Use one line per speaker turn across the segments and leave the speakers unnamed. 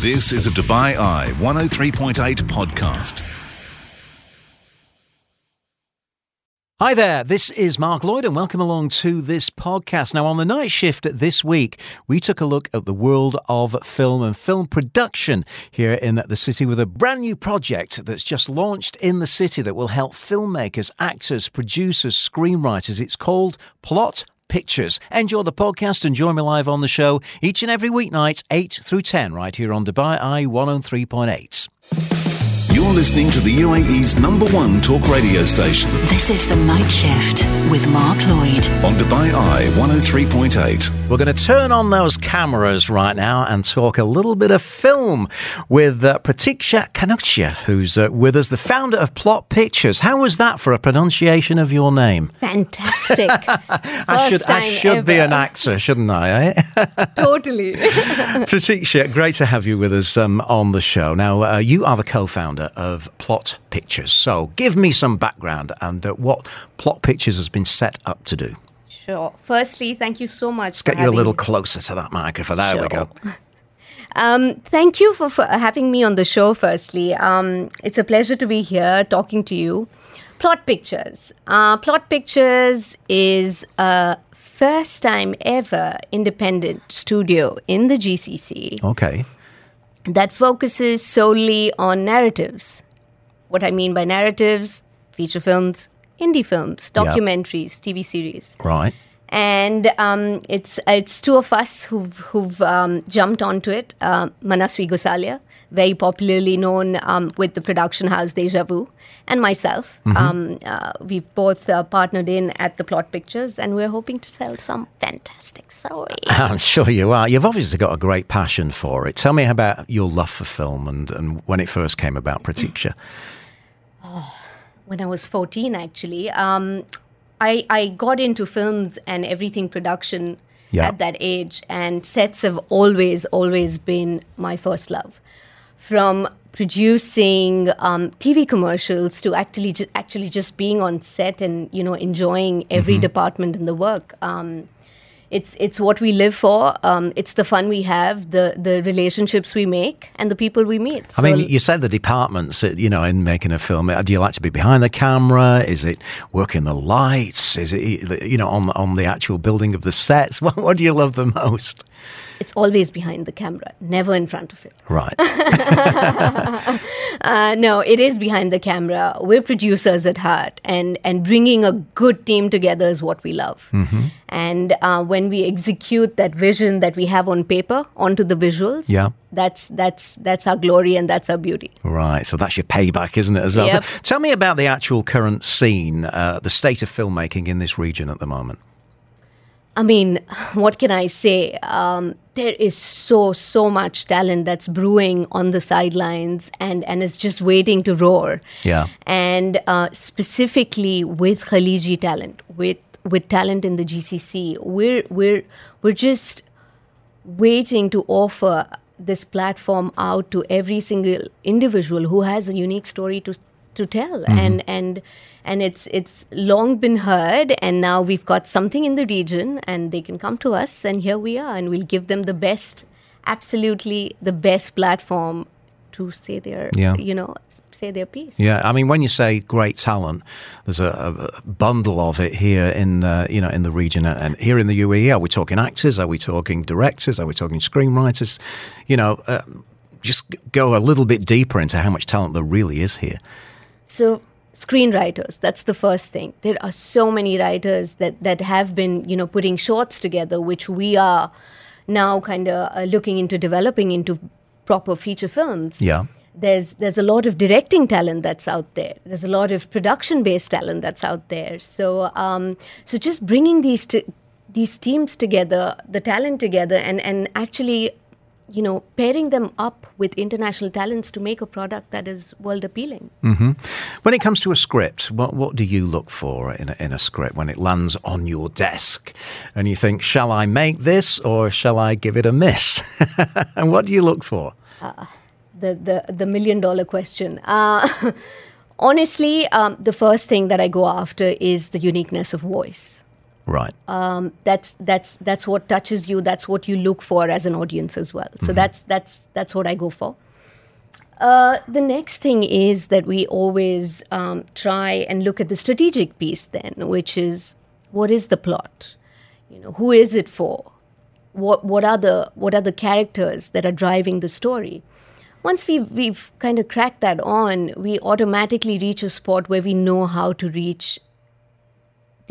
This is a Dubai Eye 103.8 podcast.
Hi there, this is Mark Lloyd, and welcome along to this podcast. Now, on the night shift this week, we took a look at the world of film and film production here in the city with a brand new project that's just launched in the city that will help filmmakers, actors, producers, screenwriters. It's called Plot Pictures. Enjoy the podcast and join me live on the show each and every weeknight, 8 through 10, right here on Dubai Eye 103.8.
You're listening to the UAE's number one talk radio station
This is The Night Shift with Mark Lloyd.
on Dubai Eye 103.8.
We're going to turn on those cameras right now and talk a little bit of film with uh, Pratixa Kanojia, who's uh, with us, the founder of Plot Pictures. How was that for a pronunciation of your name?
Fantastic.
I should, I
time
should be an actor, shouldn't I? Eh?
totally.
Pratiksha, great to have you with us um, on the show. Now, uh, you are the co-founder of Plot Pictures. So, give me some background and uh, what Plot Pictures has been set up to do.
sure. Firstly, thank you so much.
Let's get you a little closer to that microphone. There we go.
Um, thank you for, for having me on the show. Firstly, um, it's a pleasure to be here talking to you. Plot Pictures. Uh, Plot Pictures is a first time ever independent studio in the GCC
Okay.
That focuses solely on narratives. What I mean by narratives, feature films, indie films, documentaries, TV series.
Right.
And um, it's it's two of us who've who've um, jumped onto it. Uh, Manaswi Gosalia, very popularly known um, with the production house Deja Vu, and myself. Um, uh, we've both uh, partnered in at the Plot Pictures, and we're hoping to sell some fantastic stories.
I'm sure you are. You've obviously got a great passion for it. Tell me about your love for film and, and when it first came about, Pratixa.
when I was 14, actually. I, I got into films and everything production
Yeah.
at that age, and sets have always, always been my first love. From producing um, TV commercials to actually, ju- actually just being on set and you know enjoying every department in the work. Um, it's it's what we live for. Um, it's the fun we have, the the relationships we make, and the people we meet.
I mean, you said the departments, that, you know, in making a film. uh, Do you like to be behind the camera? Is it working the lights? Is it, you know, on on the actual building of the sets? What, what do you love the most?
It's always behind the camera, never in front of it.
Right.
Uh, no, it is behind the camera. We're producers at heart, and and bringing a good team together is what we love.
Mm-hmm.
And uh, when we execute that vision that we have on paper onto the visuals,
Yeah.
that's that's that's our glory and that's our beauty.
Right, so that's your payback, isn't it, as well? So tell me about the actual current scene, uh, the state of filmmaking in this region at the moment.
I mean, what can I say? Um, there is so so much talent that's brewing on the sidelines, and and it's just waiting to roar.
Yeah.
and uh, specifically with Khaliji talent, with with talent in the GCC, we're we're we're just waiting to offer this platform out to every single individual who has a unique story to to tell and and and it's it's long been heard and now we've got something in the region and they can come to us and here we are and we'll give them the best absolutely the best platform to say their
Yeah.
you know say their piece
Yeah, I mean, when you say great talent, there's a, a bundle of it here in uh, you know in the region and here in the UAE. Are we talking actors? Are we talking directors? Are we talking screenwriters? You know, uh, just go a little bit deeper into how much talent there really is here.
So screenwriters, that's the first thing. There are so many writers that that have been, you know, putting shorts together, which we are now kind of uh, looking into developing into proper feature films.
Yeah.
There's there's a lot of directing talent that's out there. There's a lot of production based talent that's out there. So um, so just bringing these t- these teams together, the talent together, and and actually you know, pairing them up with international talents to make a product that is world appealing.
When it comes to a script, what what do you look for in a, in a script when it lands on your desk, and you think, shall I make this or shall I give it a miss? and what do you look for?
the the, the million dollar question. Uh, honestly, um, the first thing that I go after is the uniqueness of voice.
Right.
um, that's that's that's what touches you. That's what you look for as an audience as well. So that's that's that's what I go for. Uh, the next thing is that we always um, try and look at the strategic piece, then, which is what is the plot? You know, who is it for? What what are the what are the characters that are driving the story? Once we we've kind of cracked that on, we automatically reach a spot where we know how to reach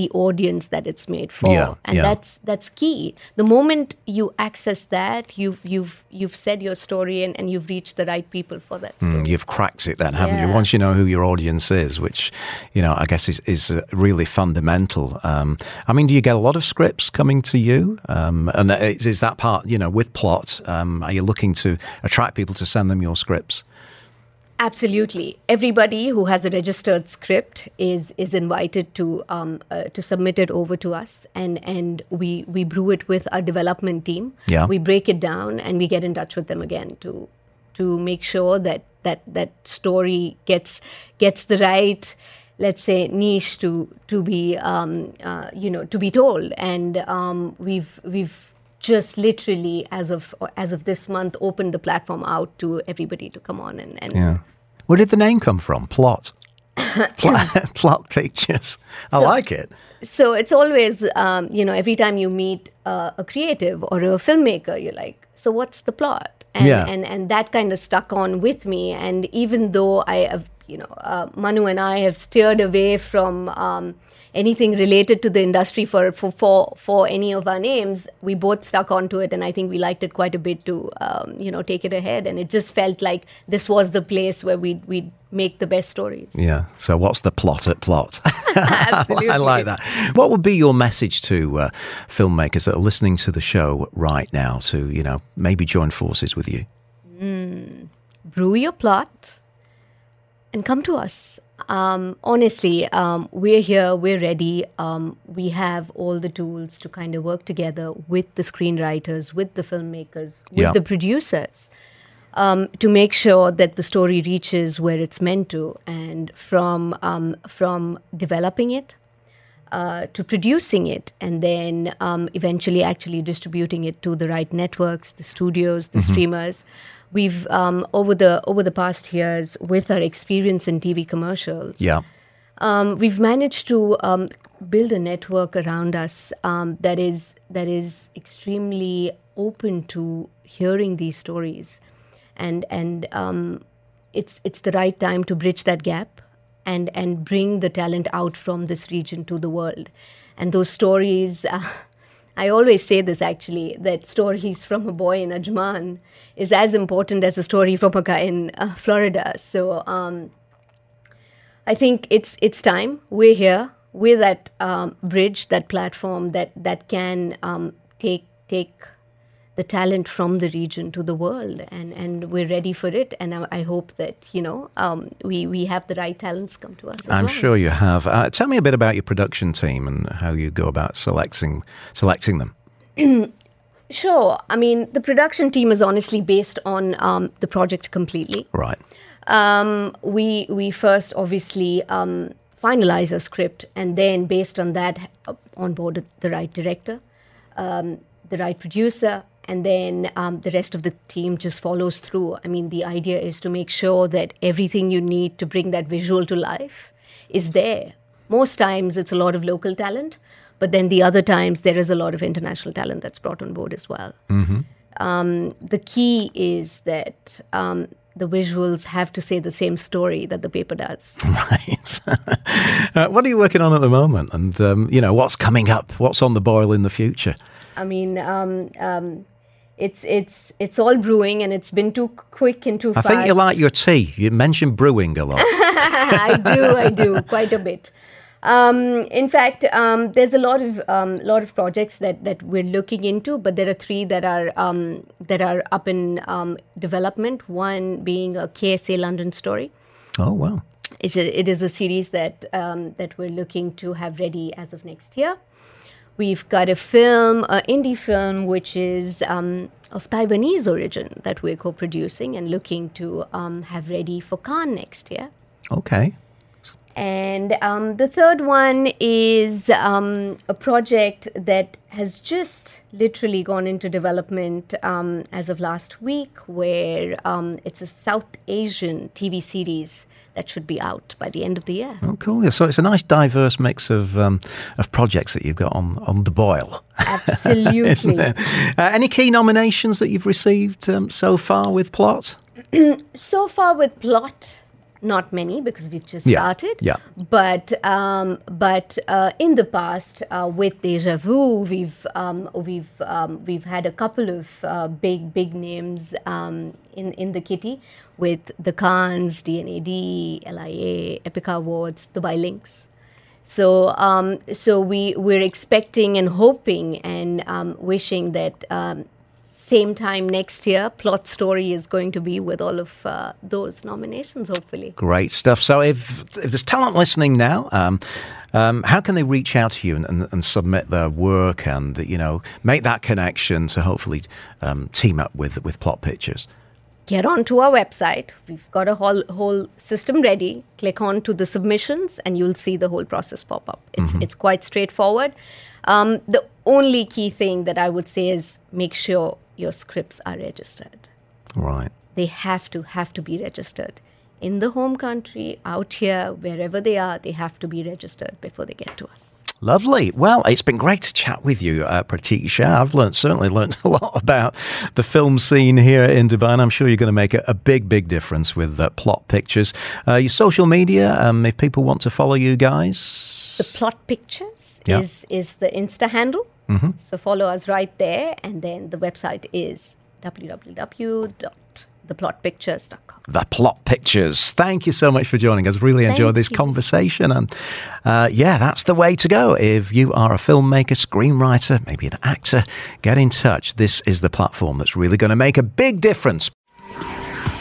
the audience that it's made for
Yeah,
and
yeah.
that's that's key the moment you access that you've you've you've said your story and, and you've reached the right people for that story
Mm, You've cracked it then, haven't you? Once you know who your audience is, which, you know, I guess is, is uh, really fundamental. Um, I mean, do you get a lot of scripts coming to you? Um, and is, is that part, you know, with plot, um, are you looking to attract people to send them your scripts?
Absolutely. Everybody who has a registered script is is invited to um, uh, to submit it over to us, and and we we brew it with our development team.
Yeah.
We break it down, and we get in touch with them again to to make sure that that that story gets gets the right let's say niche to to be um, uh, you know to be told and um, we've we've just literally as of as of this month opened the platform out to everybody to come on and, and
Yeah. Where did the name come from? Plot. plot, plot pictures. I
So-
like it.
so it's always um, you know every time you meet uh, a creative or a filmmaker you're like so what's the plot and
Yeah.
and, and that kind of stuck on with me and even though i have you know uh, manu and i have steered away from um, anything related to the industry for, for for for any of our names we both stuck onto it and i think we liked it quite a bit to um, you know take it ahead and it just felt like this was the place where we'd, we'd make the best stories
Yeah. So, what's the plot at plot?
Absolutely.
I like that. What would be your message to uh, filmmakers that are listening to the show right now to, you know, maybe join forces with you?
brew your plot and come to us. Um, honestly, um, we're here, we're ready. Um, we have all the tools to kind of work together with the screenwriters, with the filmmakers, with
Yeah.
the producers um, to make sure that the story reaches where it's meant to. And from, um, from developing it, uh, to producing it and then um, eventually actually distributing it to the right networks, the studios, the streamers. We've um, over the over the past years, with our experience in TV commercials,
Yeah.
um, we've managed to um, build a network around us um, that is that is extremely open to hearing these stories, and and um, it's it's the right time to bridge that gap and and bring the talent out from this region to the world, and those stories. Uh, I always say this actually that stories from a boy in Ajman is as important as a story from a guy in uh, Florida. So um, I think it's it's time. We're here. We're that um, bridge, that platform that that can um, take take the talent from the region to the world, and and we're ready for it. And I, I hope that you know um, we we have the right talents come to us.
I'm
well.
sure you have. Uh, tell me a bit about your production team and how you go about selecting selecting them.
Sure. I mean, the production team is honestly based on um, the project completely.
Right.
um, we we first obviously um, finalize a script, and then based on that, uh, onboard the right director, um, the right producer, and then um, the rest of the team just follows through. I mean, the idea is to make sure that everything you need to bring that visual to life is there. Most times, it's a lot of local talent, but then the other times there is a lot of international talent that's brought on board as well um, the key is that um, the visuals have to say the same story that the paper does.
Right. uh, what are you working on at the moment? And, um, you know, what's coming up? What's on the boil in the future?
I mean, um, um, it's it's it's all brewing, and it's been too quick and too
I
fast.
I think you like your tea. You mentioned brewing a lot.
I do, I do quite a bit. Um, in fact, um, there's a lot of um, lot of projects that, that we're looking into, but there are three that are um, that are up in um, development. One being a KSA London story.
oh, wow.
It's a, it is a series that um, that we're looking to have ready as of next year. We've got a film, an indie film, which is um, of Taiwanese origin that we're co-producing and looking to um, have ready for Cannes next year.
Okay.
And um, the third one is um, a project that has just literally gone into development um, as of last week, where um, it's a South Asian TV series that should be out by the end of the year.
Oh, cool! Yeah, so it's a nice, diverse mix of um, of projects that you've got on on the boil.
Absolutely.
uh, any key nominations that you've received um, so far with plot?
so far with plot not many because we've just
Yeah,
started.
yeah.
But um, but uh, in the past, uh, with Deja Vu, we've um, we've um, we've had a couple of uh, big big names um, in in the kitty with the Cannes, D&AD, LIA, Epica Awards, Dubai Lynx. So, um, so we we're expecting and hoping and um, wishing that um, same time next year, Plot Story is going to be with all of uh, those nominations. Hopefully,
Great stuff. So if if there's talent listening now. Um, um, how can they reach out to you and, and, and submit their work and you know make that connection to hopefully um, team up with with Plot Pictures?
get onto our website. We've got a whole whole system ready. Click on to the submissions, and you'll see the whole process pop up. It's it's quite straightforward. Um, the only key thing that I would say is make sure your scripts are registered.
Right.
they have to have to be registered in the home country out here wherever they are they have to be registered before they get to us
Lovely. Well, it's been great to chat with you, uh, Pratisha. I've learned certainly learned a lot about the film scene here in Dubai, and I'm sure you're going to make a, a big, big difference with uh, Plot Pictures. Uh, your social media, um, if people want to follow you guys.
the plot pictures
Yeah.
is is the insta handle so follow us right there and then the website is www.theplotpictures.com
The Plot Pictures. Thank you so much for joining us. Really enjoyed
Thank
this
you.
conversation. And uh, yeah, that's the way to go. If you are a filmmaker, screenwriter, maybe an actor, get in touch. This is the platform that's really going to make a big difference.